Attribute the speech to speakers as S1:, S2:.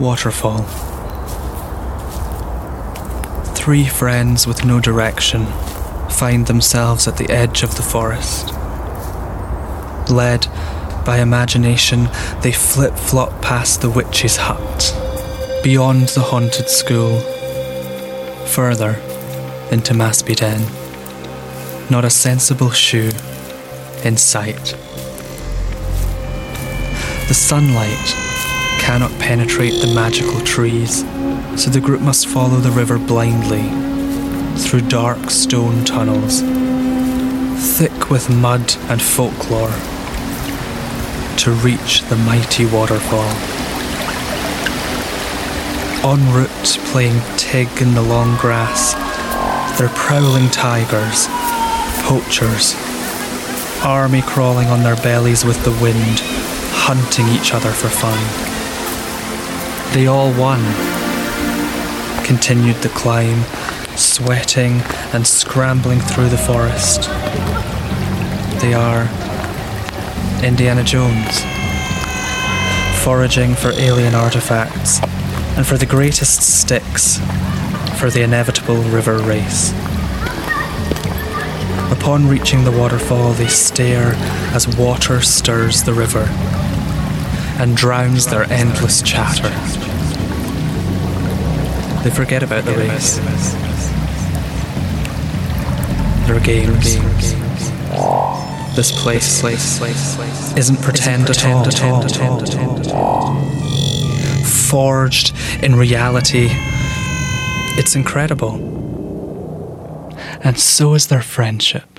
S1: Waterfall. Three friends with no direction find themselves at the edge of the forest. Led by imagination, they flip flop past the witch's hut, beyond the haunted school, further into Maspie Den. Not a sensible shoe in sight. The sunlight cannot penetrate the magical trees, so the group must follow the river blindly through dark stone tunnels, thick with mud and folklore, to reach the mighty waterfall. En route, playing Tig in the long grass, they're prowling tigers, poachers, army crawling on their bellies with the wind, hunting each other for fun. They all won. Continued the climb, sweating and scrambling through the forest. They are Indiana Jones, foraging for alien artifacts and for the greatest sticks for the inevitable river race. Upon reaching the waterfall, they stare as water stirs the river and drowns their endless chatter. They forget about the race. Their games. This place isn't pretend at all. Forged in reality, it's incredible. And so is their friendship.